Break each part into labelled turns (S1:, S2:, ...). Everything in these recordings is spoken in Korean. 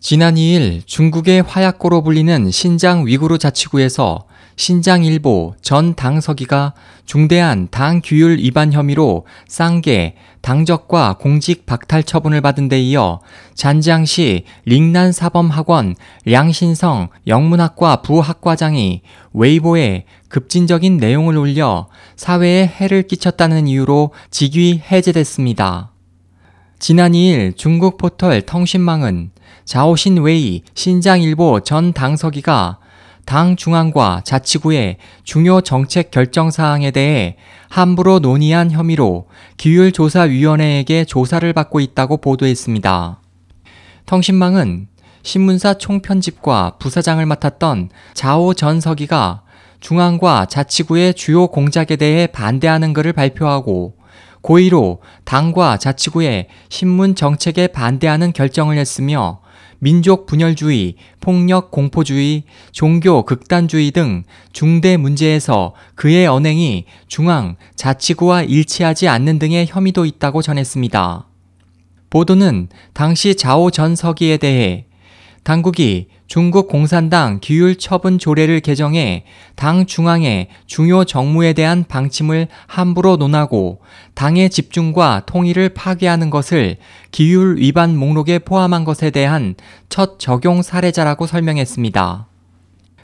S1: 지난 2일 중국의 화약고로 불리는 신장 위구르 자치구에서 신장일보 전 당서기가 중대한 당 규율 위반 혐의로 쌍계, 당적과 공직 박탈 처분을 받은 데 이어 잔지시 링난 사범학원 량신성 영문학과 부학과장이 웨이보에 급진적인 내용을 올려 사회에 해를 끼쳤다는 이유로 직위 해제됐습니다. 지난 2일 중국 포털 통신망은 자오신 웨이 신장일보 전 당서기가 당 중앙과 자치구의 중요 정책 결정 사항에 대해 함부로 논의한 혐의로 기율조사위원회에게 조사를 받고 있다고 보도했습니다. 통신망은 신문사 총편집과 부사장을 맡았던 자오 전 서기가 중앙과 자치구의 주요 공작에 대해 반대하는 글을 발표하고 고의로 당과 자치구의 신문 정책에 반대하는 결정을 했으며 민족 분열주의, 폭력 공포주의, 종교 극단주의 등 중대 문제에서 그의 언행이 중앙, 자치구와 일치하지 않는 등의 혐의도 있다고 전했습니다. 보도는 당시 자오 전 서기에 대해 당국이 중국 공산당 규율 처분 조례를 개정해 당 중앙의 중요 정무에 대한 방침을 함부로 논하고 당의 집중과 통일을 파괴하는 것을 기율 위반 목록에 포함한 것에 대한 첫 적용 사례자라고 설명했습니다.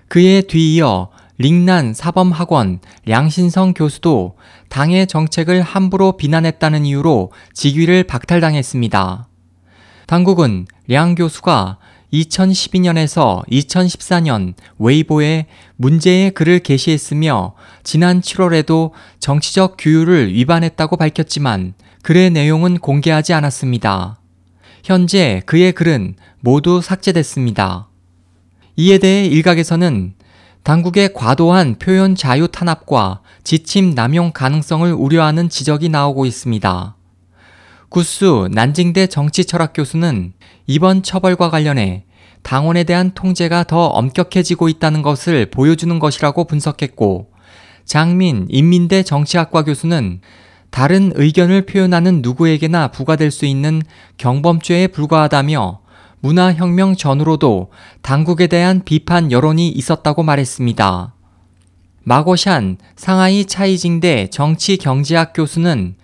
S1: 그에 뒤이어 링난 사범학원 량신성 교수도 당의 정책을 함부로 비난했다는 이유로 직위를 박탈당했습니다. 당국은 량 교수가 2012년에서 2014년 웨이보에 문제의 글을 게시했으며 지난 7월에도 정치적 규율을 위반했다고 밝혔지만 글의 내용은 공개하지 않았습니다. 현재 그의 글은 모두 삭제됐습니다. 이에 대해 일각에서는 당국의 과도한 표현 자유 탄압과 지침 남용 가능성을 우려하는 지적이 나오고 있습니다. 구수 난징대 정치철학 교수는 이번 처벌과 관련해 당원에 대한 통제가 더 엄격해지고 있다는 것을 보여주는 것이라고 분석했고 장민 인민대 정치학과 교수는 다른 의견을 표현하는 누구에게나 부과될 수 있는 경범죄에 불과하다며 문화혁명 전후로도 당국에 대한 비판 여론이 있었다고 말했습니다. 마고샨 상하이 차이징대 정치경제학 교수는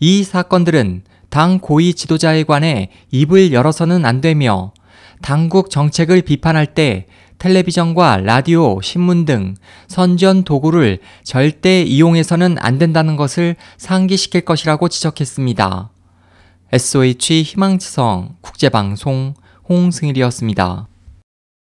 S1: 이 사건들은 당 고위 지도자에 관해 입을 열어서는 안 되며 당국 정책을 비판할 때 텔레비전과 라디오, 신문 등 선전 도구를 절대 이용해서는 안 된다는 것을 상기시킬 것이라고 지적했습니다. SOH 희망지성 국제방송 홍승일이었습니다.